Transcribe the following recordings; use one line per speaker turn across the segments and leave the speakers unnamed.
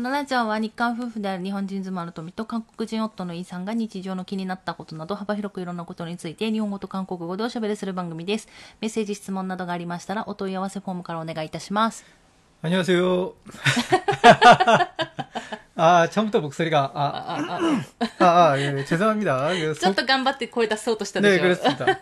のラジオは日韓夫婦である日本人妻の富と韓国人夫のイさんが日常の気になったことなど幅広くいろんなことについて日本語と韓国語でおしゃべりする番組です。メッセージ、質問などがありましたらお問い合わせフォームからお願いいたします。
안녕하세요. 아, 처음부터 목소리가, 아,
あ、あ、
아, 아, 예, 죄송합니다. 그
ちょっ
속-
と頑張って声出そうとしたで
네,
しょ。
그렇습니다.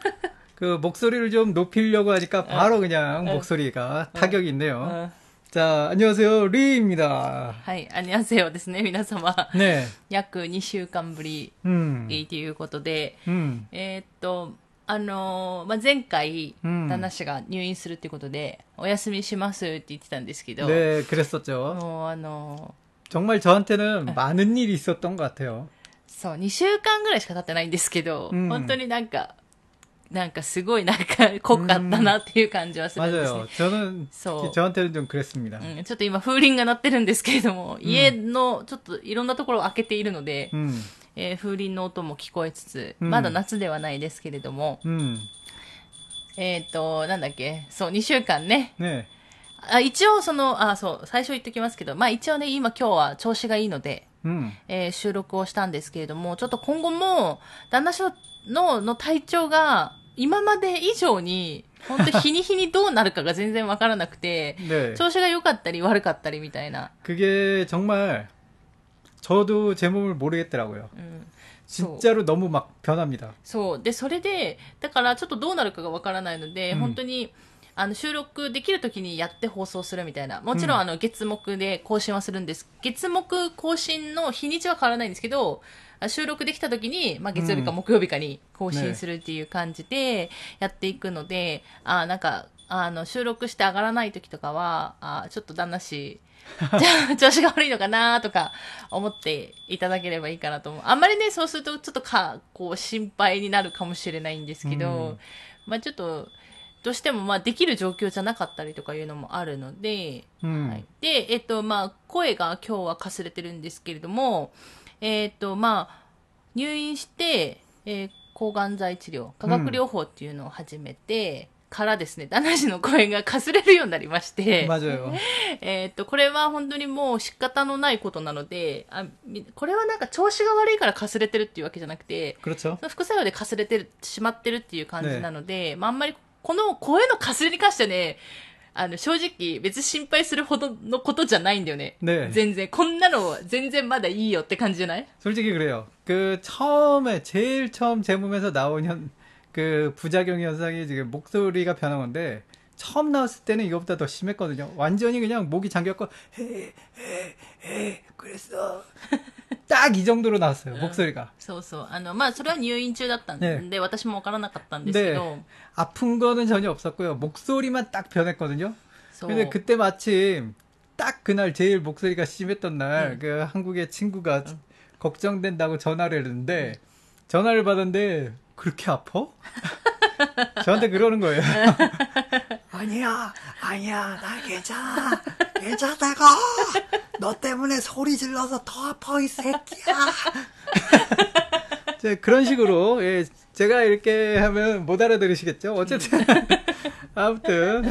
그 목소리를 좀 높이려고 하니까 바로 그냥 목소리가 타격이 있네요.
うん
자, 안녕하세요. 리입니다.
はい、あにゃせよですね、皆様。
네.
約2週間ぶり
음.
ということで、
음.
えーっと、あのーまあ、前回、
うん
旦那氏が入院するっていうことで、お休みしますって言ってたんですけど、
네, 그랬었죠.
もうあの
정말 저한테는 많은 일이 있었던 것 같아요.
ーそう、2週間ぐらいしか経ってないんですけど、
うん
本当になんか、 なんかすごいなんか濃かったなっていう感じはするんですね
맞아요. 。 저는
そう
저한테는 좀 그랬습니다.
うん、ちょっと今風鈴が鳴ってるんですけれども、家のちょっといろんなところを開けているので、
음.
えー風鈴の音も聞こえつつ、
うん
まだ夏ではないですけれども、
음.
えっ、と、なんだっけ、そう、2週間ね。
네.
あ一応その、あ、そう、最初言ってきますけど、まあ一応ね、今今日は調子がいいので、
음.
えー収録をしたんですけれども、ちょっと今後も、旦那氏のの体調が、 今まで以上に、本当日に日にどうなるかが全然わからなくて、
네.
調子が良かったり悪かったりみたいな。
그게 정말 저도 제 몸을 모르겠더라고요.
うん。そう
진짜로 너무 막 변합니다.
そう。で、それで、だからちょっとどうなるかがわからないので、
うん
本当に、あの、収録できる時にやって放送するみたいな。もちろん、
うん
あの、月目で更新はするんです。月目更新の日にちは変わらないんですけど、あ 収録できた時に、まあ、月曜日か
うん
木曜日かに更新
ね
するっていう感じでやっていくので、あ、なんか、あの、収録して上がらない時とかは、あ、ちょっと旦那氏、調子が悪いのかなとか思っていただければいいかなと思う。あんまりね、そうするとちょっとか、こう心配になるかもしれないんですけど、
うん
まあちょっと、どうしてもまあできる状況じゃなかったりとかいうのもあるので、
음.
はい。で、えっと、まあ声が今日はかすれてるんですけれども、えっと、まあ入院して、えー、抗がん剤治療、化学療法っていうのを始めて、うん、からですね、旦那氏の声がかすれるようになりまして。
マジよ。
えっと、これは本当にもう仕方のないことなので、あこれはなんか調子が悪いからかすれてるっていうわけじゃなくて、副作用でかすれてしまってるっていう感じなので、ね、まああんまりこの声のかすれに関してはね、あの、正直別に心配するほどのことじゃないんだよね。
네.
全然。こんなの全然まだいいよって感じじゃない
솔직히 그래요. 그 처음에 제일 처음 제 몸에서 나온 현, 그 부작용 현상이 지금 목소리가 변한 건데 처음 나왔을 때는 이것보다 더 심했거든요. 완전히 그냥 목이 잠겼고 헤헤헤 그랬어. 딱 이 정도로 나왔어요. 목소리가.
そうそう。あの、まあそれは入院中だったんで、
ね
私もわからなかったんですけど、
네. 아픈 거는 전혀 없었고요. 목소리만 딱 변했거든요.
そう。
근데 그때 마침 딱 그날 제일 목소리가 심했던 날
응.
그 한국의 친구가 걱정된다고 전화를 했는데 전화를 받았는데 그렇게 아파? 저한테 그러는 거예요.
아니야, 아니야, 나 괜찮아. 괜찮다고. 너 때문에 소리 질러서 더 아파, 이 새끼야.
이제 그런 식으로 예, 제가 이렇게 하면 못 알아들으시겠죠? 어쨌든 아무튼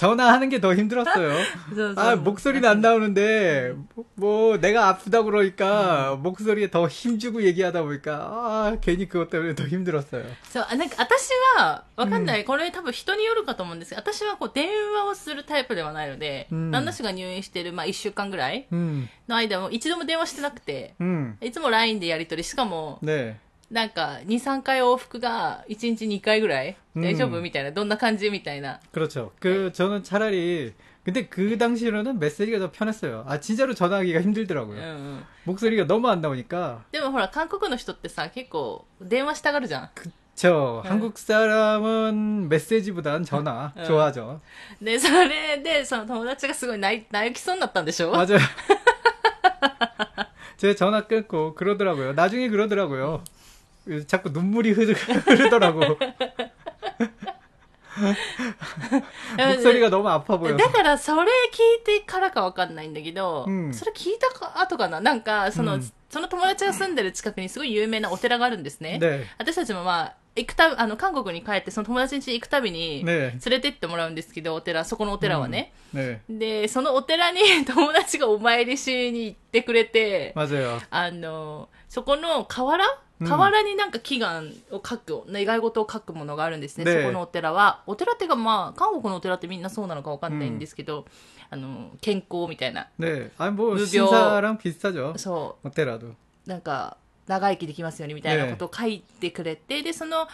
전화하는 게 더 힘들었어요.
そうそう
아 목소리는 안 나오는데 뭐, 뭐 내가 아프다 그러니까 목소리에 더 힘주고 얘기하다 보니까 아 괜히 그것 때문에 더 힘들었어요.
そう、あなんか私は、わかんない、これ多分人によるかと思うんですけど、私はこう電話をするタイプではないので、
うん
旦那氏が入院してる、まあ一週間ぐらい
음,
の間も一度も電話してなくて、
음,
いつも LINE でやり取り、しかも、
네,
なんか2、3回往復が1日2回ぐらい
うん
大丈夫みたいな、どんな感じみたいな。
그렇죠. 그 저는 차라리 근데 그 당시로는 메시지가 더 편했어요. 아 진짜로 전화하기가
うんう
힘들더라고요.
ん。
목소리가 너무 안 나오니까
でもほら、韓国の人ってさ、結構電話したがるじゃん。
저
네.
한국 사람은 메시지보단 전화
네.
좋아하죠.
で、それで、その友達がすごい泣い泣きそうになったんでしょ
맞아요. 제 전화 끊고 그러더라고요. 나중에 그러더라고요. 자꾸 눈물이 흐르, 흐르더라고. 목소리가 너무 아파 보여.
だから、それ聞いてからかわかんないんだけど、
うん
それ聞いたか後かななんか、その、
うん
その友達が住んでる近くにすごい有名なお寺があるんですね。
네.
私たちもまあ、 行くたあの、韓国に帰って、その友達ん家行くたびに、
ね
連れてってもらうんですけど、お寺、そこのお寺はね。
네.
で、そのお寺に友達がお参りしに行ってくれて、
맞아요.
あの、そこの河原
うん
河原になんか祈願を書く、願い事を書くものがあるんですね、そこのお寺は。お寺っていうか、まあ、韓国のお寺ってみんなそうなのかわかんないんですけど、あの、健康みたいな。
ね、あ、もう、無病。
そ
う。お寺
と。なんか、長生きできますようにみたいなことを書いてくれて、で、その、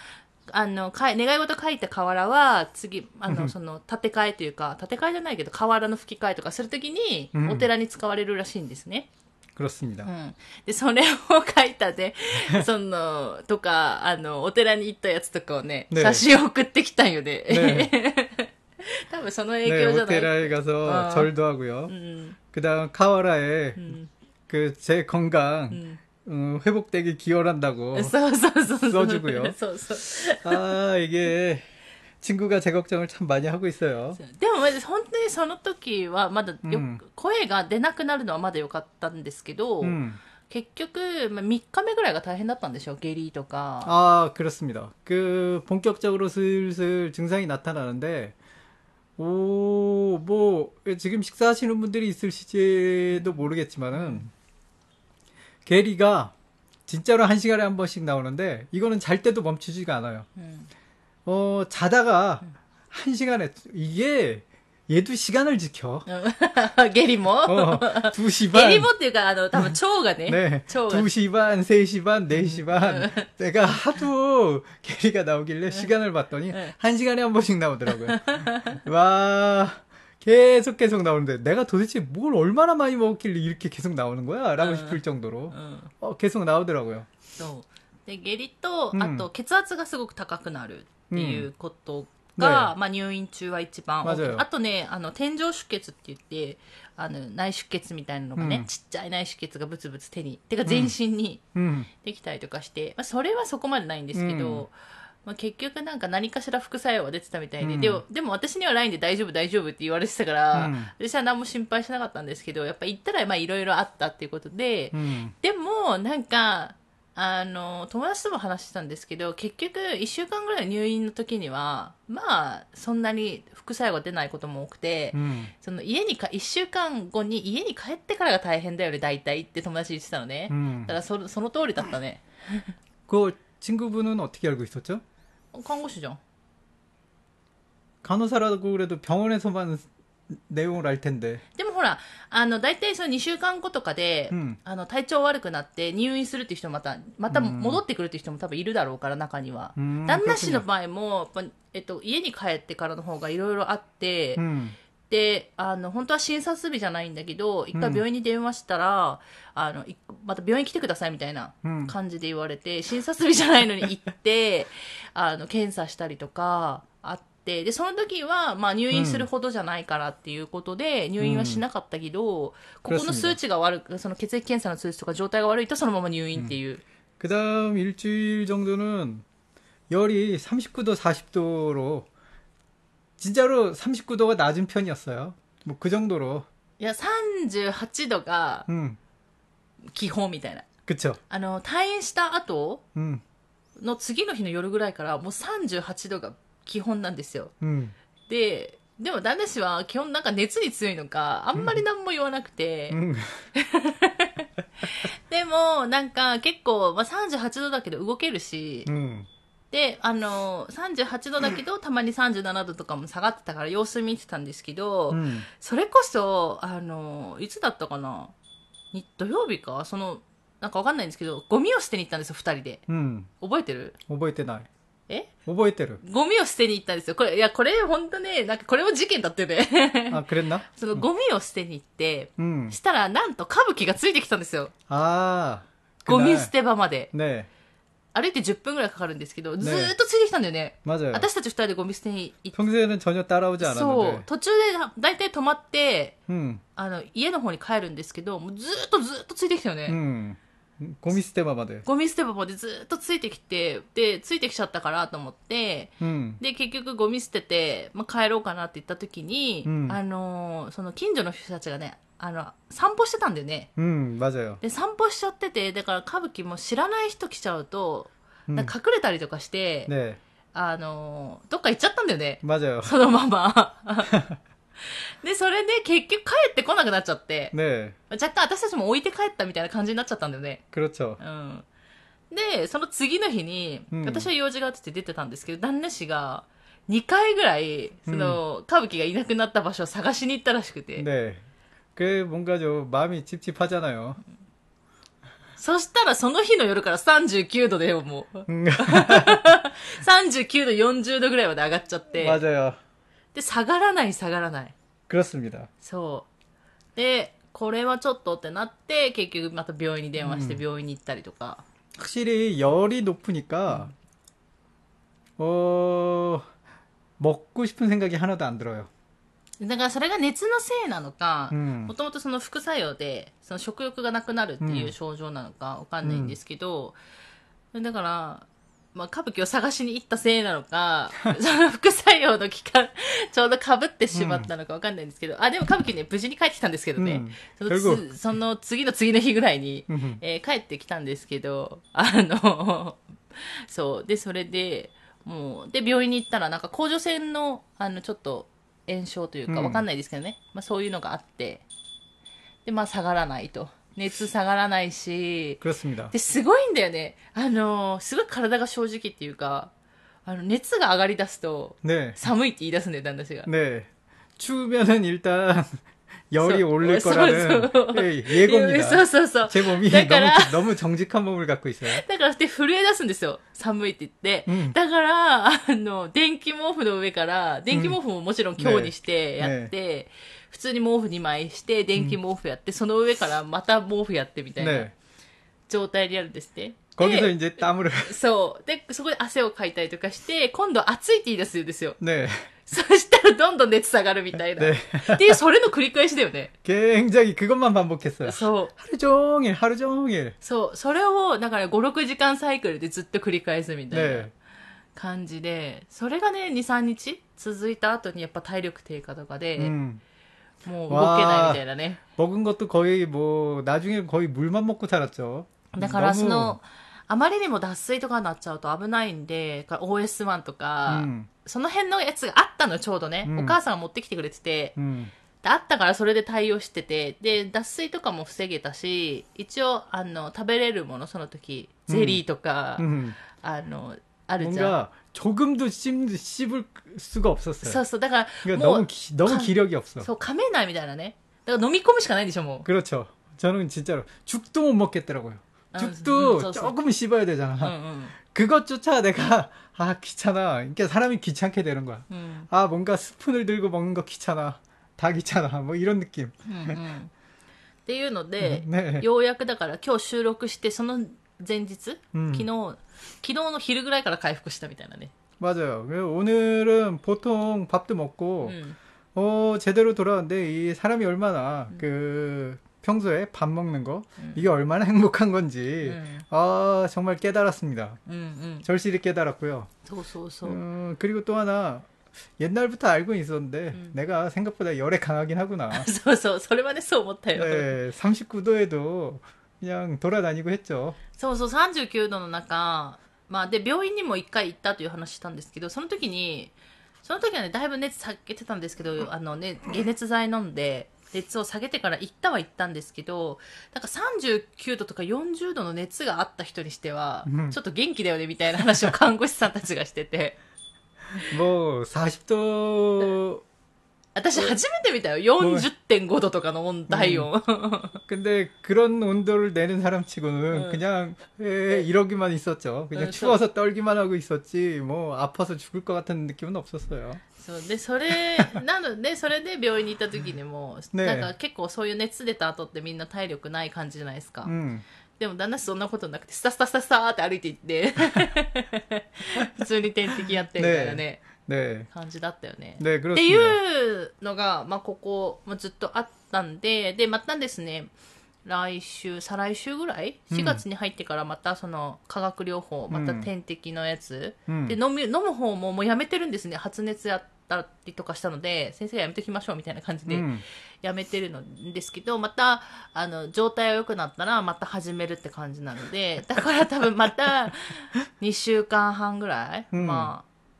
あの、願い事書いた瓦は、次、あの、その、建て替えというか、建て替えじゃないけど、瓦の吹き替えとかするときに、お寺に使われるらしいんですね。
うん 그렇습니다.
うん。で、それを書いたで、その、とか、あの、お寺に行ったやつとかをね、
ね
写真を送ってきたんよね。
ね
多分その影
네,
響じゃない。
오테라에 가서
어.
절도 하고요.
うん。
그다음 카와라에
うん。
그 제 건강
うん。
음, 회복되기 기원한다고.
そうそうそうそう。
써주고요
そうそう。
아 이게 친구가 제 걱정을 참 많이 하고 있어요.
でも、まず本当にその時は、まだよ、
うん
声が出なくなるのはまだ良かったんですけど、
음.
結局、まあ、3日目ぐらいが大変だったんでしょ下痢とか。
아 그렇습니다. 그 본격적으로 슬슬 증상이 나타나는데 오 뭐 지금 식사하시는 분들이 있을지도 모르겠지만은 게리가 진짜로 한 시간에 한 번씩 나오는데 이거는 잘 때도 멈추지가 않아요.
うん。
어 자다가 한 시간에 이게 얘도 시간을 지켜.
下痢も、
어, 2시
下痢
반.
もっていうか、あの、多分腸がね。
네.
腸が。
2시 반, 3시 반, 4시 반. 내가 하도 게리가 나오길래 시간을 봤더니
네.
한 시간에 한 번씩 나오더라고요. 와, 계속 계속 나오는데 내가 도대체 뭘 얼마나 많이 먹었길래 이렇게 계속 나오는 거야? 라고
네.
싶을 정도로
うん。
어, 계속 나오더라고요.
そう。で、下痢と、
うん
あと、血圧がすごく高くなる っていうことが、まあ、入院中は一番あとねあの天井出血って言ってあの内出血みたいなのがね、
うん、
ちっちゃい内出血がブツブツ手にてか全身にできたりとかして、うん、まあ、それはそこまでないんですけど、
うん、
まあ、結局なんか何かしら副作用は出てたみたいで、でもでも私には LINE で大丈夫大丈夫って言われてたから、私は何も心配しなかったんですけどやっぱ行ったらいろいろあったっていうことで、でもなんかあの、友達とも話してたんですけど、結局、1週間ぐらい入院の時には、まあ、そんなに副作用が出ないことも多くて、
음.
その家にか、1週間後に家に帰ってからが大変だよね、大体って友達言ってたのね。
음.
だからそ、その通りだったね。
그 친구분은 어떻게 알고 있었죠?
看護師じゃん。
간호사라고 그래도 병원에서만 내용을 알 텐데.
でもほら、あの、大体その2週間後とかで、
うん
あの、体調悪くなって入院するっていう人もまた、また
うん
戻ってくるっていう人も多分いるだろうから、中には。
음,
旦那氏の
그렇군요.
場合も、やっぱえっと、家に帰ってからの方がいろいろあって、
음,
で、あの、本当は診察日じゃないんだけど、一回病院に電話したら、あの、いまた病院来てくださいみたいな
음.
感じで言われて、診察日じゃないのに行って、あの、検査したりとか、あ って、で、その時は、まあ入院するほどじゃないからっていうことで、入院はしなかったけど、ここの数値が悪く、その血液検査の数値とか状態が悪いとそのまま入院っていう。
그 다음 일주일 정도는 열이 39도, 40도로 진짜로 39도가 낮은 편이었어요. 뭐 그 정도로.
いや、38度が
음,
基本みたいな。
그쵸.
あの、退院した後、
음,
の次の日の夜ぐらいからもう38度が 基本なんですよ。
うん、
ででも旦那氏は基本なんか熱に強いのかあんまり何も言わなくて、
うん、
でもなんか結構、まあ、38度だけど動けるし、
うん、
であの38度だけど たまに37度とかも下がってたから様子見てたんですけど、それこそあのいつだったかな？土曜日か？そのなんかわかんないんですけどゴミを捨てに行ったんですよ2人で、覚えてる？
覚えてない。
え？
覚えてる
ゴミを捨てに行ったんですよ。これ、いや、これ本当ね、なんかこれも事件だってね。
あ、くれんな？
そのゴミを捨てに行って、
うん、
したらなんと歌舞伎がついてきたんですよ。
ああ。
ゴミ捨て場まで。
ね
歩いて10分ぐらいかかるんですけど、ずっとついてきたんだよね。私たち2人でゴミ捨てに行って。
평소에는전 혀。
そう。途中でだいたい止まって、
うん、
あの、家の方に帰るんですけど、もうずっとずっとついてきたよね。
うんゴミ捨て場まで。
ゴミ捨て場までずっとついてきてでついてきちゃったからと思って、
うん、
で結局ゴミ捨てて、まあ、帰ろうかなって言った時に、
うん、
あのその近所の人たちがねあの散歩してたんだよね。
うんマジよ
で散歩しちゃっててだから歌舞伎も知らない人来ちゃうと、なんか隠れたりとかして、
ね、
あのどっか行っちゃったんだよね。
マジよ
そのまま。で、それで結局帰ってこなくなっちゃって、
네,
若干私たちも置いて帰ったみたいな感じになっちゃったんだよね。
그렇죠.
うん。で、その次の日に、
うん
私は用事があって出てたんですけど、旦那氏が2回ぐらい、その、歌舞伎がいなくなった場所を探しに行ったらしくて、
네. 그 뭔가 좀 마음이 찝찝하잖아요.
そしたらその日の夜から39度でもう、
음,
39度、40度ぐらいまで上がっちゃって、
맞아요.
で、下がらない下がらない。
그렇습니다.
そう。で、これはちょっとってなって、結局また病院に電話して
うん
病院に行ったりとか。
확실히 열이 높으니까 어 먹고 싶은 생각이 하나도 안 들어요.
だからそれが熱のせいなのか、
음.
もともとその副作用で、その食欲がなくなるっていう症状なのかわかんないんですけど、だから、 まあ、歌舞伎を探しに行ったせいなのか、その副作用の期間、ちょうど被ってしまったのかわかんないんですけど、あ、でも歌舞伎ね、無事に帰ってきたんですけどね、
うん
そのその次の次の日ぐらいに、
음.
えー帰ってきたんですけど、あの、そう。で、それで、もう、で、病院に行ったら、なんか、甲状腺の、あの、ちょっと、炎症というか、
うん
わかんないですけどね。まあ、そういうのがあって、で、まあ、下がらないと。熱下がらないし、
그렇습니다.
で、すごいんだよね。あの、すごい体が正直っていうか、あの、熱が上がり出すと、
네.
寒いって言い出すんだよ、旦那氏が。
네. 추우면은 일단 열이
소-
오를
소-
거라는
소-
예,
そう
예고입니다.
そうそう。
제 몸이
だから
너무, 너무 정직한 몸을 갖고 있어요.
だからって震え出すんですよ。寒いって言って。
うん
だから、あの、電気毛布の上から、電気毛布ももちろん強にしてやって、 普通に毛布2枚して、電気毛布やって、その上からまた毛布やってみたいな
네.
状態でやるんですって。
거기서
で
이제 땀을
そう。で、そこで汗をかいたりとかして、今度暑いって言い出すんですよ。
네.
そしたらどんどん熱下がるみたいな。
ね
っていう、それの繰り返しだよね。
굉장히 그것만 반복했어요.
そう。
하루 종일 하루 종일.
そう。それを、だから5、6時間サイクルでずっと繰り返すみたいな。
네.
感じで、それがね、2、3日続いた後にやっぱ体力低下とかで、
음.
もう動けないみたいなね。
먹은 것도 거의 뭐 나중에 거의 물만 먹고 살았죠.
だから
너무-
その、あまりにも脱水とかになっちゃうと危ないんで、だから OS1 とか、
음.
その辺のやつがあったの、ちょうどね。
うん
お母さんが持ってきてくれてて、
음.
であったからそれで対応してて、で、脱水とかも防げたし、一応、あの、食べれるもの、その時、ゼリーとか、
음.
あの、あるじゃん。
뭔가 조금도 씹, 씹을 수가 없었어요.
そうそう、だから、
그러니까
も
너무
う、
기, 너무
가-
기력이 없어.
そう、噛めないみたいなね。だから飲み込むしかないんでしょ、もう。
그렇죠. 저는 진짜로 죽도 못 먹겠더라고요.
아,
죽도
음, 저- 저-
조금 씹어야
うん
되잖아.
うん。
그것조차 내가 아 귀찮아. 그러니까 사람이 귀찮게 되는 거야.
うん。
아 뭔가 스푼을 들고 먹는 거 귀찮아. 다 귀찮아. 뭐 이런 느낌.
うんうんっていうので、
ね
ようやくだから今日収録して、その前日、
うん
昨日、 昨日の昼ぐらいから回復したみたいなね。
맞아요. 그래서 오늘은 보통 밥도
う
먹고
ん。
어 제대로 돌아왔는데 이 사람이 얼마나 그 평소에 밥 먹는 거 이게 얼마나 행복한
う
건지
ん。
아 정말 깨달았습니다.
うんうん。
절실히 깨달았고요.
そうそうそう。
음, 그리고 또 하나 옛날부터 알고 있었는데
음.
내가 생각보다 열에 강하긴 하구나.
そうそう、それはね、そう思ったよ。
네, 39도에도 그냥 돌아다니고 했죠.
そうそう、39度の中、まあ、で、病院にも一回行ったという話したんですけど、その時に、その時はね、だいぶ熱下げてたんですけど、あのね、解熱剤飲んで、熱を下げてから行ったは行ったんですけど、なんか39度とか40度の熱があった人にしては、
うん
ちょっと元気だよねみたいな話を看護師さんたちがしてて、
뭐 40도
私初めて見たよ。40.5度とかの温体温。
근데 그런 온도를 내는 사람치고는
응.
그냥 에, 이러기만 있었죠. 그냥
응,
추워서 떨기만 하고 있었지 뭐 아파서 죽을 것 같은 느낌은 없었어요.
そうで、それ、なので、それで病院に行った時にも、
ねえ
なんか結構そういう熱出た後ってみんな体力ない感じじゃないですか。
음.
でも旦那氏そんなことなくて、スタスタスタスターって歩いていって、普通に点滴やってみたいなね、
네.
感じだったよね。っていうのが、まあ、ここ、まあ、ずっとあったんで、で、またですね、来週、再来週ぐらい ?4 月に入ってからまたその化学療法、また点滴のやつ。
うん、
で飲み、飲む方ももうやめてるんですね。発熱やったりとかしたので、先生がやめときましょうみたいな感じでやめてるんですけど、また、あの、状態が良くなったらまた始めるって感じなので、だから多分また 2週間半ぐらい、
うん、
まあ、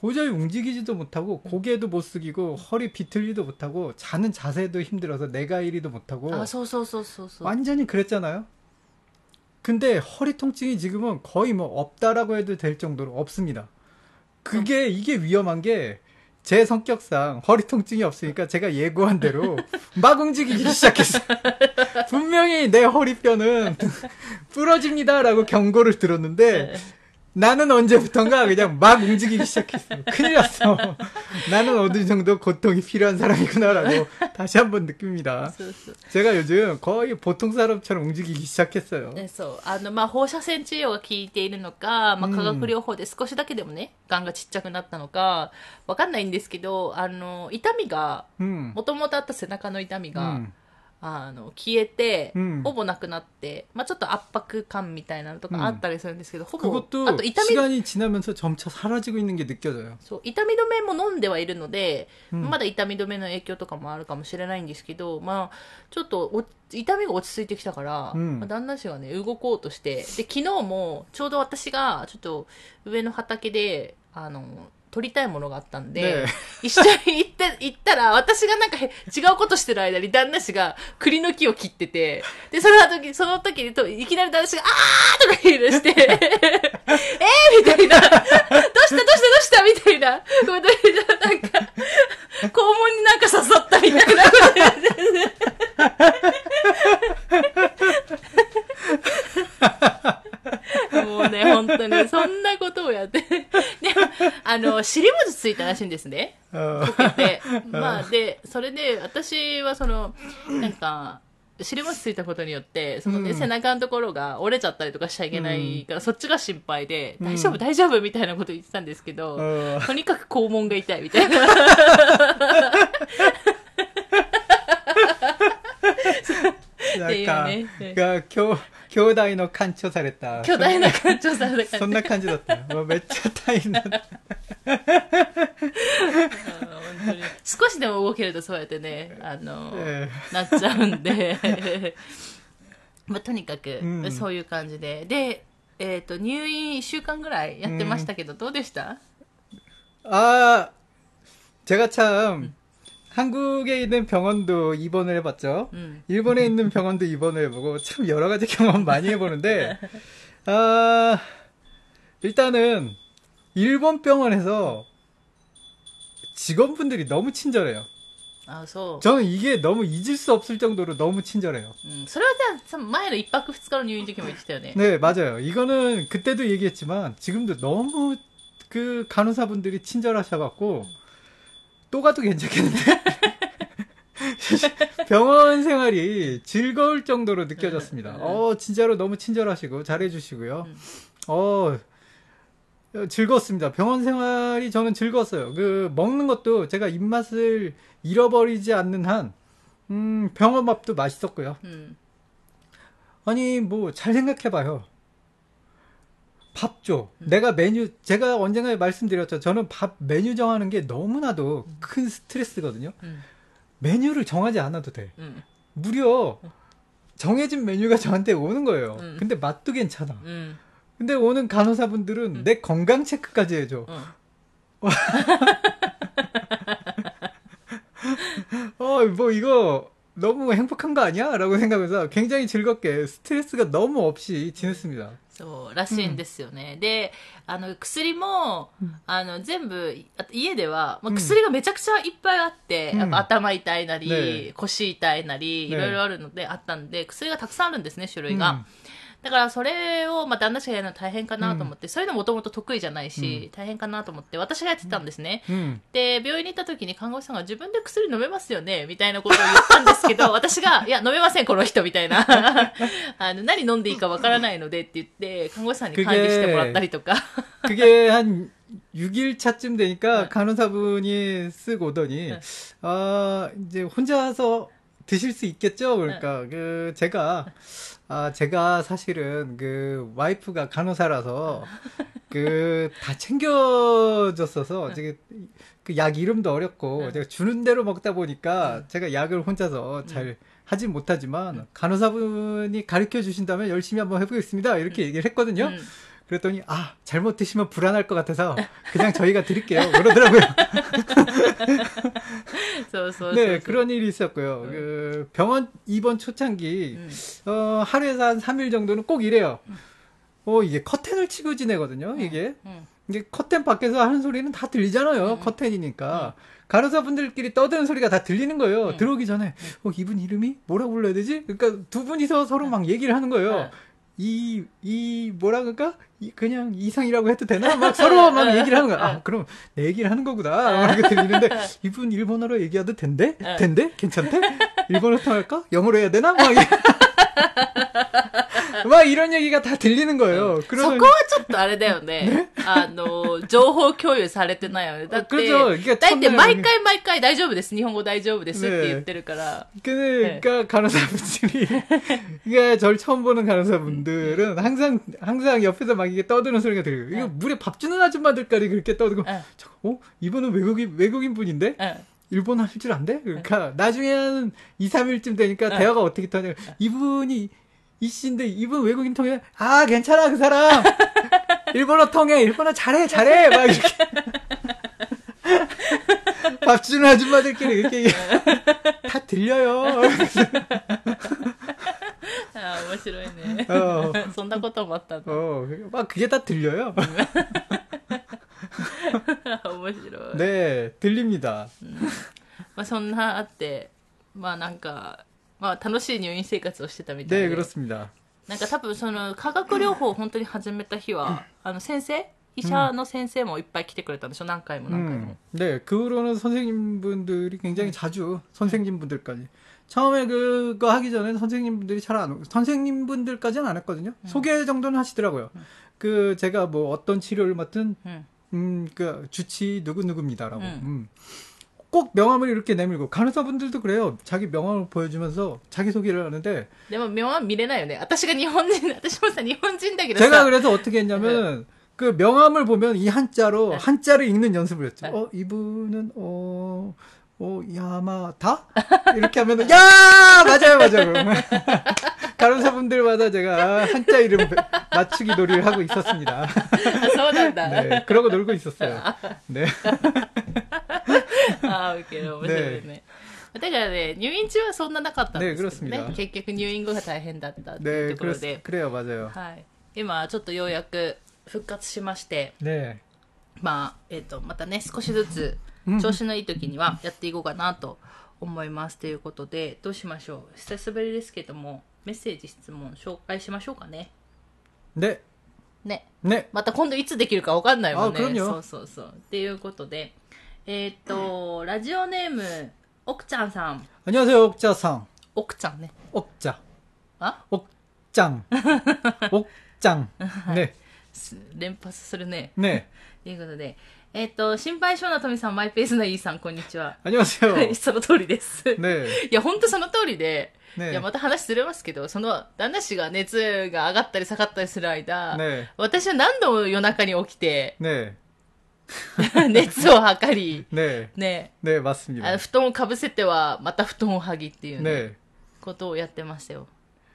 도저히 움직이지도 못하고 고개도 못 숙이고 허리 비틀리도 못하고 자는 자세도 힘들어서 내가 이리도 못하고
아, 소소소소소.
완전히 그랬잖아요. 근데 허리 통증이 지금은 거의 뭐 없다라고 해도 될 정도로 없습니다. 그게 이게 위험한 게 제 성격상 허리 통증이 없으니까 제가 예고한 대로 막 움직이기 시작했어요. 분명히 내 허리뼈는 부러집니다라고 경고를 들었는데 나는 언제부턴가 그냥 막 움직이기 시작했어. 큰일 났어. 나는 어느 정도 고통이 필요한 사람이구나라고 다시 한번 느낍니다.
そうそう
제가 요즘 거의 보통 사람처럼 움직이기 시작했어요.
ねそう。あの、まあ、放射線治療が効いているのか、まあ、
うん
化学療法で少しだけでもね、癌がちっちゃくなったのか、わかんないんですけど、あの、痛みが、
음.
もともとあった背中の痛みが、
음.
あの、消えて、
うん
ほぼなくなって、まあ、ちょっと圧迫感みたいなのとかあったりするんですけど、ほぼ、あ
그것도
と痛み、
시간이 지나면서 점차 사라지고 있는 게 느껴져요.
そう、痛み止めも飲んではいるので、
うん
まだ痛み止めの影響とかもあるかもしれないんですけど、まあ、ちょっとお痛みが落ち着いてきたから、
うん
まあ旦那氏がね、動こうとして、で、昨日も、ちょうど私が、ちょっと、上の畑で、あの、 取りたいものがあったんで、
ねえ。
一緒に行って、行ったら、私がなんかへ違うことしてる間に旦那氏が栗の木を切ってて、で、その時、その時にと、いきなり旦那氏が、あーとか言い出して、えーみたいな、どうしたどうしたどうしたみたいな。ことで、なんか、肛門になんか刺さったみたいな。ことで。もうね、本当に、そんなことをやって。でも、あの、尻文字ついたらしいんですね。
어.
溶けて。まあ、で、それで、私はその、なんか、尻文字ついたことによって、そのね、
うん
背中のところが折れちゃったりとかしちゃいけないから、そっちが心配で、
うん
大丈夫、大丈夫みたいなこと言ってたんですけど、
어.
とにかく肛門が痛いみたいな。っていう
약간
ね。ね
그러니까 교 교다이노 칸초 사랬다.
巨大な感情された感じ。
선나 칸지였다. 뭐 매차 타이는
うん本当に少しでも動けるとそうやってね、あの、
예.
なっちゃうんで、まあ、とにかく、
うん
そういう感じで。で、えっ、と、入院1週間ぐらいやってましたけど、どうでした
아 제가 참 한국에 있는 병원도 입원을 해봤죠.
うん。
일본에 있는 병원도 입원을 해보고 참 여러 가지 경험 많이 해보는데 아 일단은 일본 병원에서 직원분들이 너무 친절해요.
あ、そう。
저는 이게 너무 잊을 수 없을 정도로 너무 친절해요.
うん、それはじゃあ、前の1泊2日の入院の時も言ってたよね。
네, 맞아요. 이거는 그때도 얘기했지만 지금도 너무 그 간호사분들이 친절하셔갖고 또 가도 괜찮겠는데? 병원 생활이 즐거울 정도로 느껴졌습니다. 어, 진짜로 너무 친절하시고 잘해주시고요.
음.
어, 즐거웠습니다. 병원 생활이 저는 즐거웠어요. 그 먹는 것도 제가 입맛을 잃어버리지 않는 한 음, 병원 밥도 맛있었고요.
うん。
아니 뭐 잘 생각해봐요. 밥 줘. 내가 메뉴, 제가 언젠가 말씀드렸죠. 저는 밥 메뉴 정하는 게 너무나도 큰 스트레스거든요.
음.
메뉴를 정하지 않아도 돼.
음.
무려 정해진 메뉴가 저한테 오는 거예요.
음.
근데 맛도 괜찮아. 근데 오는 간호사분들은 내 건강 체크까지 해줘.
어.
어, 뭐 이거 너무 행복한 거 아니야? 라고 생각해서 굉장히 즐겁게 스트레스가 너무 없이 지냈습니다.
そう、らしいんですよね。で、あの、薬も、あの、全部、あ家では、まあ
うん
薬がめちゃくちゃいっぱいあって、
うん。
やっぱ頭痛いなり、
ね
腰痛いなり、
ね
いろいろあるので、あったんで、薬がたくさんあるんですね、種類が。だからそれを、まあ、旦那氏がやるの大変かなと思って、そういうのもともと得意じゃないし、大変かなと思って、私がやってたんですね。
うん。
で、病院に行った時に看護師さんが自分で薬飲めますよねみたいなことを言ったんですけど、私が、いや、飲めません、この人、みたいな。あの、何飲んでいいかわからないのでって言って、看護師さんに管理してもらったりとか。
그게 한 6일 차쯤 되니까
네.
간호사분이 쓰고 오더니
네.
아 이제 혼자서 드실 수 있겠죠 그러니까
네.
그 제가 아 제가 사실은 그 와이프가 간호사라서 그다
네.
챙겨줬어서 제가 그약 이름도 어렵고
네.
제가 주는 대로 먹다 보니까 제가 약을 혼자서 잘 하진 못하지만 간호사분이 가르쳐 주신다면 열심히 한번 해보겠습니다 이렇게 얘기를 했거든요. 그랬더니 아 잘못 드시면 불안할 것 같아서 그냥 저희가 드릴게요 그러더라고요. 네 그런 일이 있었고요. 그 병원 입원 초창기 어, 하루에 한 3일 정도는 꼭 이래요. 어 이게 커튼을 치고 지내거든요. 이게 이게 커튼 밖에서 하는 소리는 다 들리잖아요. 커튼이니까. 간호사분들끼리 떠드는 소리가 다 들리는 거예요.
응.
들어오기 전에 응. 어, 이분 이름이 뭐라고 불러야 되지? 그러니까 두 분이서 서로 막 얘기를 하는 거예요.
네.
이, 이, 뭐라 그럴까? 이, 그냥 이상이라고 해도 되나? 막 서로 막 얘기를 하는 거야. 아, 그럼 내 얘기를 하는 거구나. 막 이렇게 들리는데, 이분 일본어로 얘기해도 된대?
네.
된대? 괜찮대? 일본어 통할까? 영어로 해야 되나? 막, 이- 막 이런 얘기가 다 들리는 거예요.
そ
그러면
こはちょっとあれだよね。あの、情報共有されてないよね。だって、
그렇죠. 이게
だって
첫날
毎回毎回大丈夫です。日本語大丈夫ですって言ってるから。
그, 그러니까 간호사분들이 이게 저를 처음 보는 간호사분들은 항상 항상 옆에서 막 이게 떠드는 소리가 들려요. 이거
네.
물에 밥 주는 아줌마들까지 그렇게 떠들고,
네.
저, 어 이분은 외국인 외국인 분인데
うん。
일본어 할 줄 안돼? 그러니까 나중에는 2, 3일쯤 되니까
네.
대화가 어떻게 터냐? 이분이 이씨인데 이분 외국인 통해? 아 괜찮아 그 사람 일본어 통해 일본어 잘해 잘해 막 이렇게 밥 주는 아줌마들끼리 이렇게 얘기- 다 들려요.
あー面白いね。
어,
そんなこともあったんだ。
어, 막 그게 다 들려요.
面白い。
네, 들립니다.
まあそんなあって、まあなんか、 まあ楽しい入院生活をしてたみたい
네,
で。
그렇습니다.
なんか多分その化学療法を本当に始めた日は、あの先生医者の先生もいっぱい来てくれたんでしょ何回も何回も
음, 。 네, 그 후로는 선생님분들이 굉장히 자주 선생님분들까지 처음에 그거 하기 전에 선생님분들이 잘 안, 오- 선생님분들까지는 안 했거든요. 소개 정도는 하시더라고요. 그 제가 뭐 어떤 치료를 맡은
うん。
음, 그 주치 누구 누구입니다라고.
음.
음. 꼭 명함을 이렇게 내밀고 간호사분들도 그래요. 자기 명함을 보여주면서 자기 소개를 하는데
내 명함 미래나요. 네. 아타시가 일본인, 아타시모사 일본인데 그래서
제가 그래서 어떻게 했냐면 그 명함을 보면 이 한자로 한자를 읽는 연습을 했죠. 어 이분은 어 어, 야마다? 이렇게 하면은, 야! 맞아요, 맞아요. 그러면 간호사분들마다 제가 한자 이름 맞추기 놀이를 하고 있었습니다.
あそうなんだ。
네, 그러고 놀고 있었어요. 네.
ああ、ウケる、面白いね。だからね、入院中はそんななかったんですけどね。
ね그렇습니다
結局入院後が大変だったってい
네,
うところ
그렇,
で。
그래요, 맞아요.
はい。今、ちょっとようやく復活しまして、
네.
まあ、えっ、と、またね、少しずつ
うん
調子のいい時にはやっていこうかなと思います。ということで、どうしましょう？久しぶりですけども、メッセージ、質問、紹介しましょうかね。
で、
ね。
ね。
また今度いつできるか分かんないもんね。そうそうそう。っていうことで、えー、っと、ラジオネーム、奥ちゃんさん。
こんにちす、奥ちゃんさん。
奥ちゃんね。
奥ちゃん。
あ？
奥ちゃん。奥
ちゃん。ね。連発するね。
ね。
と いうことで、えっ、と、心配性な富さん、マイペースないいさん、こんにちは。
ありますよ。
その通りです。
ね
いや、本当とその通りで、
ね、
いや、また話ずれますけど、その、旦那氏が熱が上がったり下がったりする間、
ね、
私は何度も夜中に起きて、
ね
熱を測り、
ね
ね
ね
あ布団をかぶせては、また布団を剥ぎっていうね、
ね
ことをやってましたよ。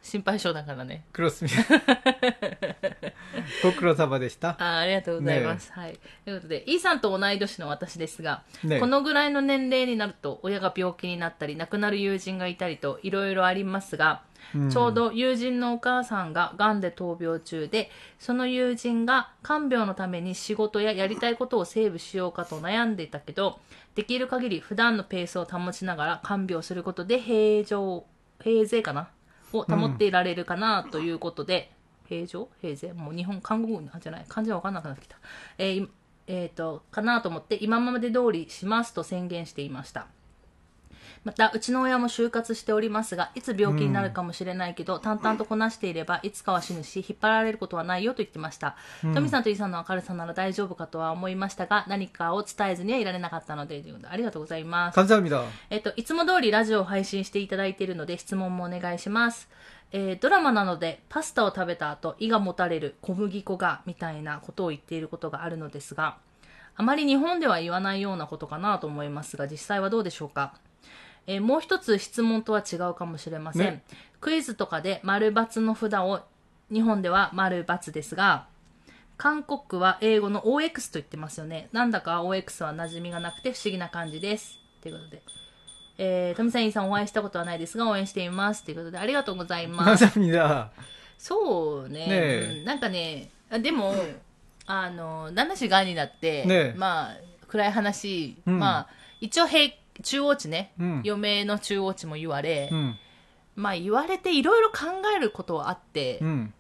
心配性だからね。
クロスミご苦労様でした。
あありがとうございます、はい。ということで、E さんと同い年の私ですが、
ね
このぐらいの年齢になると、親が病気になったり、亡くなる友人がいたりと、いろいろありますが、んちょうど友人のお母さんが癌で闘病中で、その友人が看病のために仕事ややりたいことをセーブしようかと悩んでいたけど、できる限り普段のペースを保ちながら看病することで平常、平勢かなを保っていられるかなということで、平常？平然もう日本、韓国あじゃない、漢字はわかんなくなってきた。えーえーと、かなと思って、今まで通りしますと宣言していました。またうちの親も就活しておりますがいつ病気になるかもしれないけど、うん、淡々とこなしていればいつかは死ぬし引っ張られることはないよと言ってました、うん、トミさんとイさんの明るさなら大丈夫かとは思いましたが何かを伝えずにはいられなかったのでありがとうございます。えっと、いつも通りラジオを配信していただいているので質問もお願いします。えー、ドラマなのでパスタを食べた後胃がもたれる小麦粉がみたいなことを言っていることがあるのですがあまり日本では言わないようなことかなと思いますが実際はどうでしょうか？えー、もう一つ質問とは違うかもしれません。
ね、
クイズとかで丸×の札を、日本では丸×ですが、韓国は英語の OX と言ってますよね。なんだか OX は馴染みがなくて不思議な感じです。ということで。えー、タミサインさんお会いしたことはないですが応援しています。ということで、ありがとうございます。そうね、
ね
うん、なんかね、でも、あの、旦那氏がんになって、
ね、
まあ、暗い話、
うん、
まあ、一応平中央値ね、
うん
余命の中央値も言われ、
음,
まあ言われていろいろ考えることはあって、
음.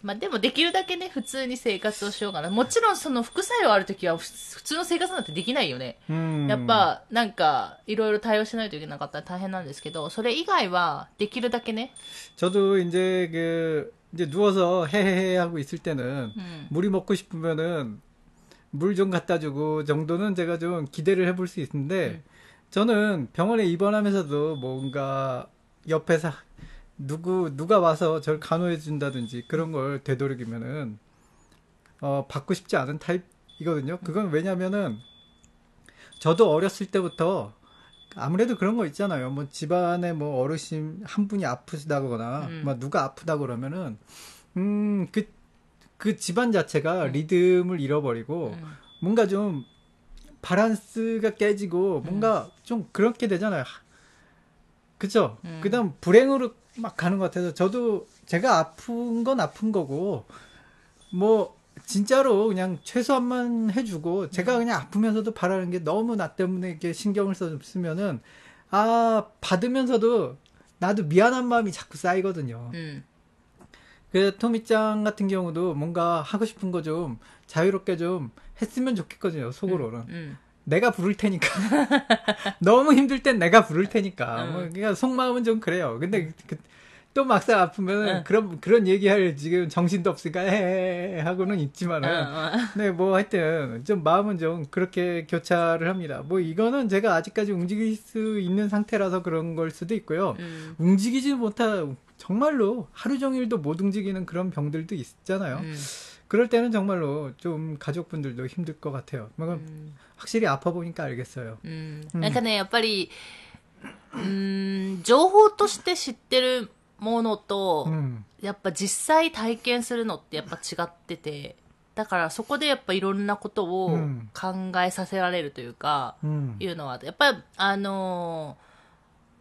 まあでもできるだけね、普通に生活をしようかな。もちろんその副作用あるときはふ普通の生活なんてできないよね。
음.
やっぱ、なんか、いろいろ対応しないといけなかったら大変なんですけど、それ以外は、できるだけね、
저도 이제 그 이제 누워서 헤헤헤 하고 있을 때는
うん。
물이 먹고 싶으면은 물 좀 갖다 주고 정도는 제가 좀 기대를 해볼 수 있는데 저는 병원에 입원하면서도 뭔가 옆에서 누구 누가 와서 저를 간호해 준다든지 그런 걸 되도록이면은 어 받고 싶지 않은 타입이거든요. 그건 왜냐면은 저도 어렸을 때부터 아무래도 그런 거 있잖아요. 뭐 집안에 뭐 어르신 한 분이 아프시다거나
음.
뭐 누가 아프다 그러면은 음그 그 집안 자체가 음. 리듬을 잃어버리고
음.
뭔가 좀 바란스가 깨지고 뭔가 음. 좀 그렇게 되잖아요. 그죠?
음.
그다음 불행으로 막 가는 것 같아서 저도 제가 아픈 건 아픈 거고 뭐 진짜로 그냥 최소한만 해주고 제가 음. 그냥 아프면서도 바라는 게 너무 나 때문에 이렇게 신경을 쓰면은 아 받으면서도 나도 미안한 마음이 자꾸 쌓이거든요.
음.
그 토미짱 같은 경우도 뭔가 하고 싶은 거 좀 자유롭게 좀 했으면 좋겠거든요. 속으로는
うん。
내가 부를 테니까 너무 힘들 땐 내가 부를 테니까
응.
뭐 그러니까 속마음은 좀 그래요. 근데 그, 또 막상 아프면
응.
은 그런 그런 얘기할 지금 정신도 없으니까 헤헤 하고는
うん。
있지만은
うん。
네, 뭐 하여튼 좀 마음은 좀 그렇게 교차를 합니다. 뭐 이거는 제가 아직까지 움직일 수 있는 상태라서 그런 걸 수도 있고요.
うん。
움직이지 못한 정말로 하루 종일도 못 움직이는 그런 병들도 있잖아요.
うん。
그럴 때는 정말로 좀 가족분들도 힘들 것 같아요. 뭐 확실히 아파 보니까 알겠어요.
うん
うん
なんかね、やっぱり、うん、情報として知ってる ものと、
うん、
やっぱ実際体験するのってやっぱ違ってて、だからそこでやっぱいろんなことを考えさせられるというか、
うん、
いうのは、やっぱり、あの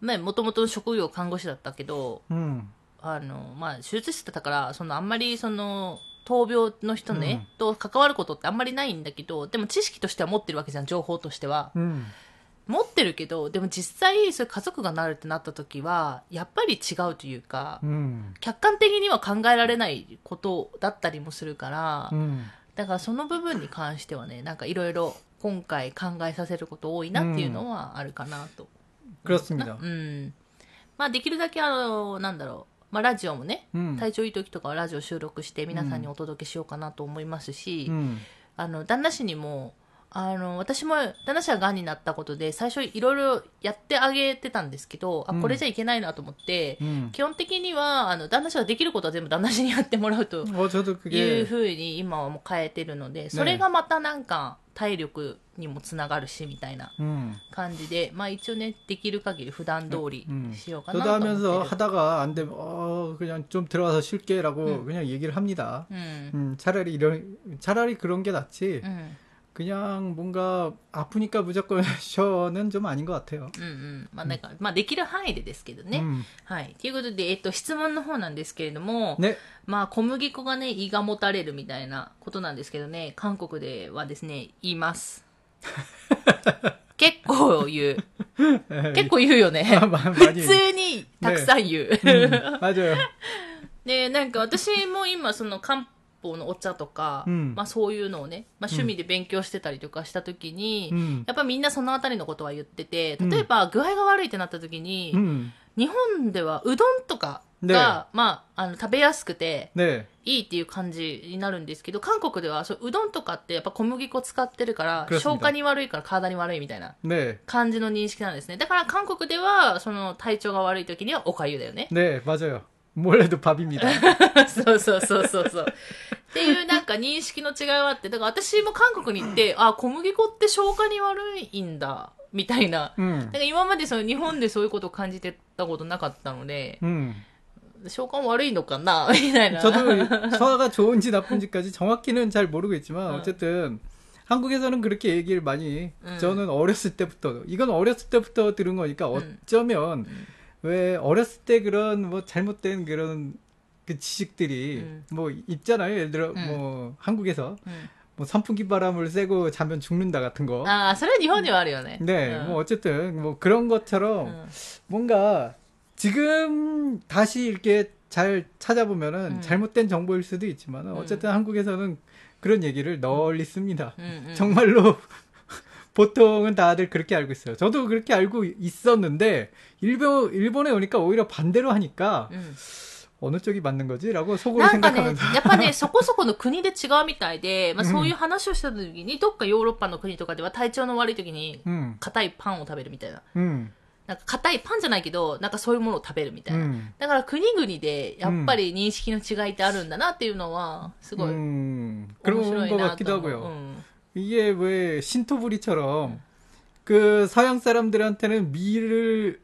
ー、ね、もともと職業看護師だったけど、
うん、
あの、まあ、手術してたから、そのあんまりその、闘病の人ね、うん、と関わることってあんまりないんだけど、でも知識としては持ってるわけじゃん、情報としては。持ってるけどでも実際それ家族がなるってなった時はやっぱり違うというか、
うん、
客観的には考えられないことだったりもするから、
うん、
だからその部分に関してはねなんかいろいろ今回考えさせること多いなっていうのはあるかなと。まあできるだけあのなんだろうまあ、ラジオもね、
うん、
体調いい時とかはラジオ収録して皆さんにお届けしようかなと思いますし、
うん、
あの旦那氏にもあの、私も旦那氏が癌になったことで、最初いろいろやってあげてたんですけど、あ、
うん
これじゃいけないなと思って、
음.
基本的には、あの、旦那氏ができることは全部旦那氏にやってもらうと
어, 저도
いう
그게
ふうに今はもう変えてるので、それがまたなんか体力にもつながるし、みたいな
음.
感じで、まあ一応ね、できる限り普段通り
음.
しようかな
저도
と思ってる。
하면서 하다가 안 되면 어 그냥 좀 들어가서 쉴게라고 그냥 얘기를 합니다.
うん。
음, 차라리 이런 차라리 그런 게 낫지.
うん。
그냥 뭔가 아프니까 무조건 쉬어는 좀 아닌 것 같아요.
うんうん。まあなんか、まあできる範囲でですけどね。
음.
はい。ということで、えっと、質問の方なんですけれども、
네.
まあ小麦粉がね、胃がもたれるみたいなことなんですけどね、韓国ではですね、言います。結構言う。結構言うよね。
아, 마-
普
많이.
通にたくさん言う。
음, 맞아요.
で、なんか私も今その漢 方のお茶とか、
うん
まあそういうのをね、まあ趣味で勉強してたりとかした時に、
うん
やっぱみんなそのあたりのことは言ってて、例えば具合が悪いってなった時に、
うん。
日本ではうどんとか
ね
が、まあ、あの、食べやすくて、
네.
いいっていう感じになるんですけど、韓国ではそううどんとかってやっぱ小麦粉使ってるから、
그렇습니다
消化に悪いから体に悪いみたいな
네.
感じの認識なんですね。だから韓国では、その体調が悪い時にはおかゆだよね。
네, 맞아요. 뭘 해도 밥입니다.
そうそうそうそうそう。 っていうなんか認識の違いはあって、だから私も韓国に行って、あ、小麦粉って消化に悪いんだ、みたいな。
음.
なんか今までその日本でそういうことを感じてたことなかったので、
음.
消化も悪いのかなみたいな。
저도 소화가 좋은지 나쁜지까지 정확히는 잘 모르겠지만
어.
어쨌든 한국에서는 그렇게 얘기를 많이
음.
저는 어렸을 때부터 이건 어렸을 때부터 들은 거니까
음.
어쩌면 왜 어렸을 때 그런 뭐 잘못된 그런 그 지식들이
음.
뭐 있잖아요. 예를 들어
음.
뭐 한국에서
음.
뭐 선풍기 바람을 쐬고 자면 죽는다 같은 거.
아, 소련이 혼이
말이요네.
네, 어.
뭐 어쨌든 뭐 그런 것처럼
음.
뭔가 지금 다시 이렇게 잘 찾아보면은
음.
잘못된 정보일 수도 있지만 음. 어쨌든 한국에서는 그런 얘기를 널리 씁니다. 정말로 보통은 다들 그렇게 알고 있어요. 저도 그렇게 알고 있었는데 일본 일본에 오니까 오히려 반대로 하니까. 어느 쪽이 맞는 거지라고 속으로
なんかね
생각하면서
、やっぱね、そこそこの国で違うみたいで、まあそういう話をした時に、どっかヨーロッパの国とかでは体調の悪い時に、
음,
硬いパンを食べるみたいな。
음,
なんか硬いパンじゃないけど、なんかそういうものを食べるみたいな。
음,
だから国々でやっぱり認識の違いってあるんだなっていうのは、すごい面
음,
白
그런
い
것
な
같기도
と思う。
하고요.
うん。
이게 왜 신토부리처럼 그 서양 사람들한테는 미를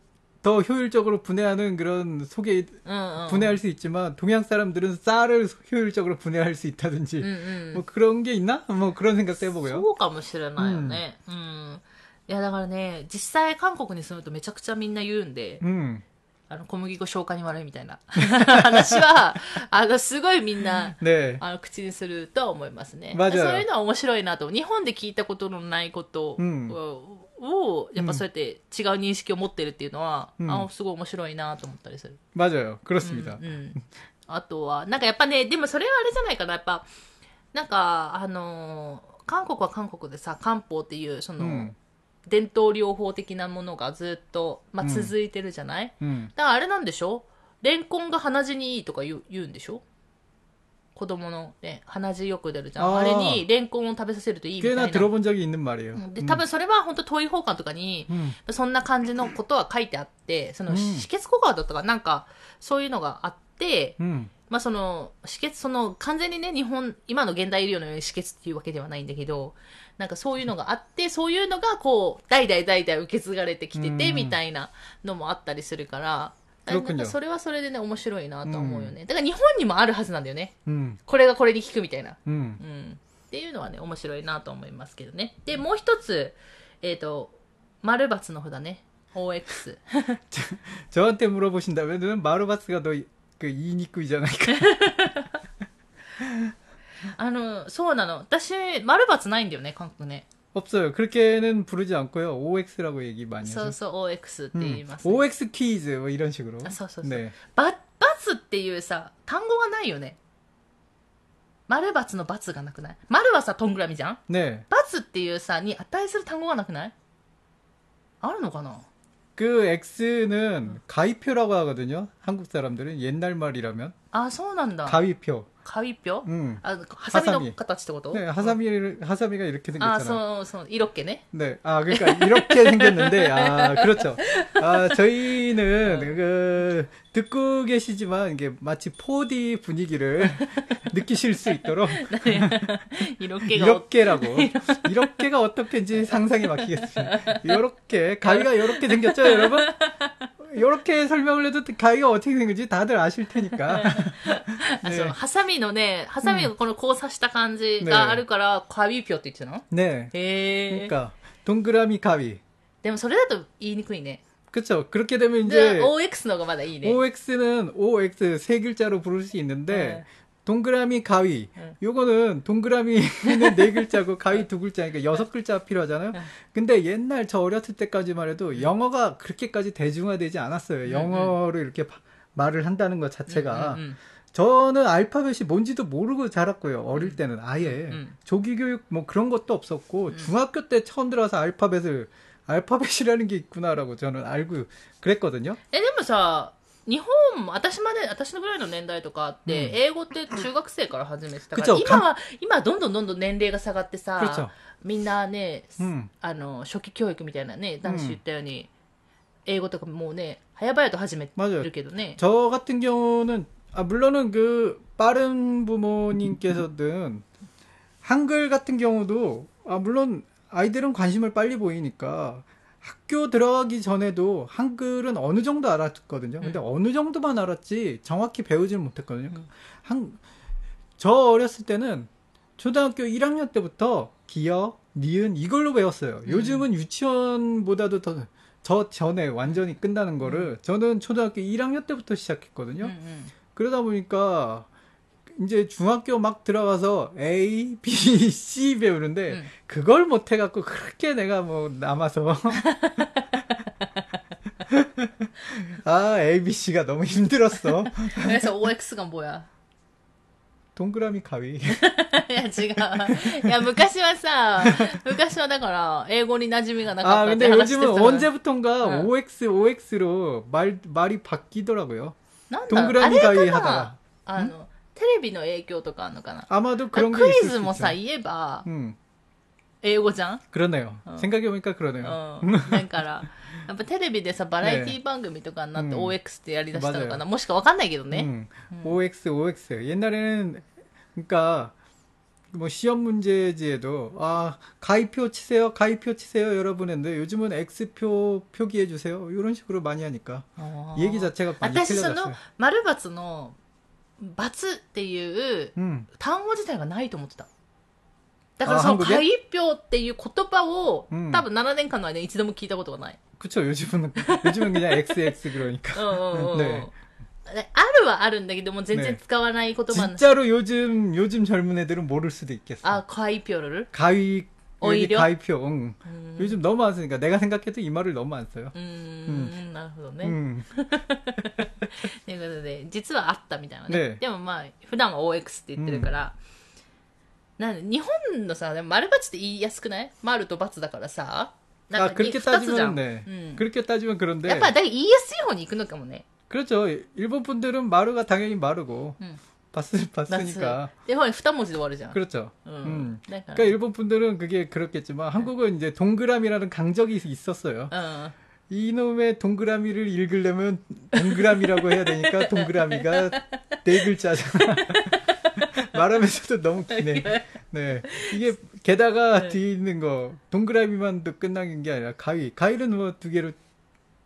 더 효율적으로 분해하는 그런 속에
うんうん。
분해할 수 있지만 동양 사람들은 쌀을 효율적으로 분해할 수 있다든지
うんうん。
뭐 그런 게 있나? 뭐 그런 생각도 해보고요.
そうかもしれないよね。うん。いや、だからね、実際韓国に住むとめちゃくちゃみんな言うんで、
음,
あの、小麦粉消化に悪いみたいな話は、あの、すごいみんな、
네,
あの、口にすると思いますね。
맞아요
そういうのは面白いなと。日本で聞いたことのないこと
うん
をやっぱそうやって違う認識を持ってるっていうのは、
うん、
あすごい面白いなと思ったりする。
マジよ。
クロスた、あとはなんかやっぱねでもそれはあれじゃないかな。やっぱなんかあのー、韓国は韓国でさ漢方っていうその、
うん、
伝統療法的なものがずっと、まあ、続いてるじゃない、だからあれなんでしょ？レンコンが鼻血にいいとか言う言うんでしょ？子供のね、鼻血よく出るじゃん。
あー
あれにレンコンを食べさせるといいみたい
꽤나
な。
들어본 적이 있는 말이에요.
うんで、
음,
多分それは本当遠い方館とかに、
음,
そんな感じのことは書いてあって、その
うん
止血効果だったかなんか、そういうのがあって、
음,
まあその、止血、その、完全にね、日本、今の現代医療のように止血っていうわけではないんだけど、なんかそういうのがあって、そういうのがこう、代々代々受け継がれてきてて、
うん
みたいなのもあったりするから、だ
그렇군요
なんかそれはそれでね、面白いなと思うよね。だから日本にもあるはずなんだよね。
음,
これがこれに効くみたいな。
음.
うん。っていうのはね、面白いなと思いますけどね。で、もう一つ、えっ、と、丸×の札ね。OX。
저한테 물어보신다면은 마르바스가 더 그 이니꾸이잖아요.
あの、そうなの。私、丸×ないんだよね、韓国ね。
없어요. 그렇게는 부르지 않고요. OX라고 얘기 많이
そう
하죠.
そう、OX って
음,
言います、ね
OX 퀴즈 뭐 이런 식으로.
あそうそうそう
네.
ば、×っていうさ、単語がないよね。丸×の×がなくない丸はさ、とんぐらみじゃん
네.
×っていうさ、に値する単語がなくないあるのかな
그 X는 가위표라고 하거든요. 한국 사람들은 옛날 말이라면
あ、そうなんだ。
가위표.
カビピョ
음.
あ、ハサミの
ハサミ
形ってこと
네, 하사미 하사미가 이렇게
あ、
생겼잖아요.
そうそう、色っ気ね。
네, 아 그러니까 이렇게 생겼는데 아 그렇죠. 아 저희는 그 듣고 계시지만 이게 마치 4D 분위기를 느끼실 수 있도록
色っ気が。
이렇게라고 이렇게가 어떻게인지 상상이 막히겠습니다. 이렇게 가위가 이렇게 생겼죠, 여러분? 이렇게 설명을 해도 가위가 어떻게 생긴지 다들 아실 테니까.
あそう、ハサミのね、ハサミがこの交差した感じ
ね
があるから、カビピョって言ってたの
네.
へえ。
그러니까 동그라미 가위.
でもそれだと言いにくいね。
그렇죠. 그렇게 되면
で
이제
OX の方がまだいいね。
OX는 OX 세 글자로 부를 수 있는데
네.
동그라미 가위.
네.
요거는 동그라미는 네 글자고 가위 두 글자니까 여섯 글자 필요하잖아요.
네.
근데 옛날 저 어렸을 때까지만 해도 영어가 그렇게까지 대중화되지 않았어요.
음,
영어를 이렇게 바- 말을 한다는 것 자체가
음, 음,
저는 알파벳이 뭔지도 모르고 자랐고요. 어릴 때는 아예
음.
조기 교육 뭐 그런 것도 없었고 중학교 때 처음 들어서 알파벳을 알파벳이라는 게 있구나라고 저는 알고 그랬거든요.
え、でもさ、 日本も、私まで、私のぐらいの年代とかって、
うん
英語って中学生から始めてたから、
くちょ
今は、今はどんどんどんどん年齢が下がってさ、
그렇죠.
みんなね、
うん
あの、初期教育みたいなね、男子言ったように、英語とかもうね、早々と始めて
맞아요.
るけどね。
저 같은 경우는 아 물론은 그 빠른 부모님께서든 한글 같은 경우도 아 물론 아이들은 관심을 빨리 보이니까 학교 들어가기 전에도 한글은 어느 정도 알았거든요. 근데 음. 어느 정도만 알았지 정확히 배우지는 못했거든요. 음. 한, 저 어렸을 때는 초등학교 1학년 때부터 기역, 니은 이걸로 배웠어요. 음. 요즘은 유치원보다도 더 저 전에 완전히 끝나는 거를 음. 저는 초등학교 1학년 때부터 시작했거든요.
음,
그러다 보니까 이제 중학교 막 들어가서 A, B, C 배우는데
음.
그걸 못 해갖고 그렇게 내가 뭐 남아서 아 A, B, C가 너무 힘들었어.
え、そう、OX が뭐야 。
동그라미 가위.
いや、違う。いや、昔はさ、昔はだから、英語に馴染みがなか
아
ったって
근데
話して
요즘은
たの
언제부턴가
응.
OX, OX로 말 말이 바뀌더라고요.
なんだろう
동그라미
あ
가위
れか
하다가
なあの、 テレビの影響とかあるのかな
아마도 그런 게
ク
있을
イズ
수
もさ、
있죠.
言えば、
음
英語じゃん
그러네요.
어.
생각해보니까 그러네요.
うん。だから、やっぱテレビでさ、バラエティ番組とかになって
うん
OX ってやりだしたのかな、
맞아요
もしかわかんないけどね。
음, OX, OX. 옛날에는, 그러니까, 뭐, 시험 문제지에도, 아, 가위표 치세요, 가위표 치세요, 여러분 했는데, 요즘은 X표 표기해주세요. 이런 식으로 많이 하니까.
あー
얘기 자체가 많이
私その
틀려졌어요.
、丸×の、× っていう、
음,
単語自体がないと思ってた。だから
あ
その、
한국에
開票っていう言葉を、
うん
多分7年間の間に一度も聞いたことがない。
그쵸. 요즘은, 요즘은 그냥 XX
う
그러니까.
んうんうん。
ね
あるはあるんだけども、全然
ね
使わない言葉に
진짜로 요즘, 요즘 젊은 애들은 모를 수도 있겠어.
あ、開票를
가위, 여기
오히려?
가위표, 응.
うん。
요즘 너무 안 쓰니까 내가 생각해도 이 말을 너무 안 써요.
うーん、なるほどね。
음.
ということで、実はあったみたいなね。
ね
でもまあ、普段は OX って言ってるから、なんで日本のさ、でも丸×って言いやすくない丸と×だからさ、なん
아,
か
그렇게
二つじゃ
따지면
ん。
네.
うん。
그렇게 따지면 그런데.
やっぱだから言いやすい方に行くのかもね。
그렇죠. 일본 분들은 마루가 당연히 마루고
응. 봤으,
봤으니까.
일본이 후다모지도 모르죠.
그렇죠.
음.
음.
네, 그러니까,
그러니까 일본 분들은 그게 그렇겠지만 한국은 이제 동그라미라는 강적이 있었어요.
어.
이놈의 동그라미를 읽으려면 동그라미라고 해야 되니까 동그라미가 네 글자잖아. 말하면서도 너무 기네. 네. 이게 게다가
네.
뒤에 있는 거 동그라미만도 끝난 게 아니라 가위. 가위는 뭐 두 개로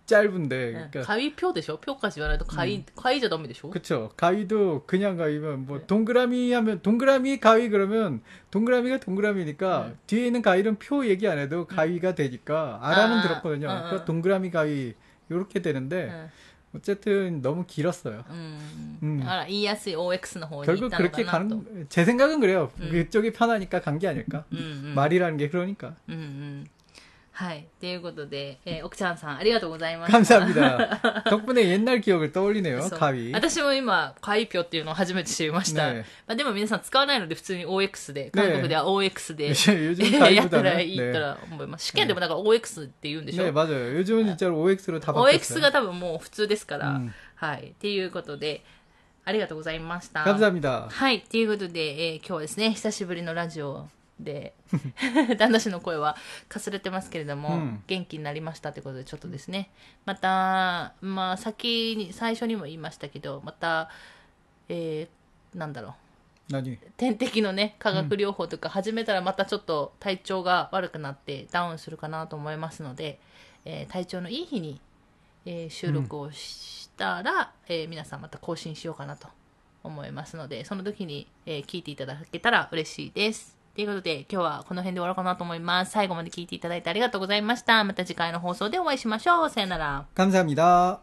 짧은데 네. 그러니까
가위표 되셔 표까지 아, 말해도 가위 음. 가위자 넘이 되셔
그쵸 가위도 그냥 가위면 뭐 네. 동그라미 하면 동그라미 가위 그러면 동그라미가 동그라미니까
네.
뒤에 있는 가위는 표 얘기 안 해도 네. 가위가 되니까 알아는
아,
들었거든요
아, 아,
그러니까 동그라미 가위 요렇게 되는데
네.
어쨌든 너무 길었어요. 음.
음. 아, ES OX의 뭐
결국 그렇게 가는 또. 제 생각은 그래요.
음.
그쪽이 편하니까 간 게 아닐까.
음, 음.
말이라는 게 그러니까.
음, うんうん。はい。ということで、えー、奥ちゃんさん、ありがとうございました。
감사합니다. 덕분에 옛날 기억을 떠올리네요.
そう
가위.
私も今、会票っていうのを初めて知りました。
ね
まあ、でも皆さん使わないので普通に OX で、韓国では OX で、
요즘
やったら
가위보다는
いいったら思います。試験でもだから OX って言うんでしょ、
네 맞아요. 요즘은 진짜로 OX로 다 바뀌었어요.
OX が多分もう普通ですから、
うん
はい。っていうことで、ありがとうございました。
감사합니다.
はい。っていうことで、えー今日はですね、久しぶりのラジオ で、旦那氏の声はかすれてますけれども、
うん。
元気になりましたということで、ちょっとですね、また、まあ、先に、最初にも言いましたけど、また、えーなんだろう、
何？
点滴のね、化学療法とか始めたらまたちょっと体調が悪くなってダウンするかなと思いますので、えー体調のいい日に、えー収録をしたら、えー皆さんまた更新しようかなと思いますので、その時に、えー聞いていただけたら嬉しいです。ということで、今日はこの辺で終わろうかなと思います。最後まで聞いていただいてありがとうございました。また次回の放送でお会いしましょう。さよなら。
감사합니 다。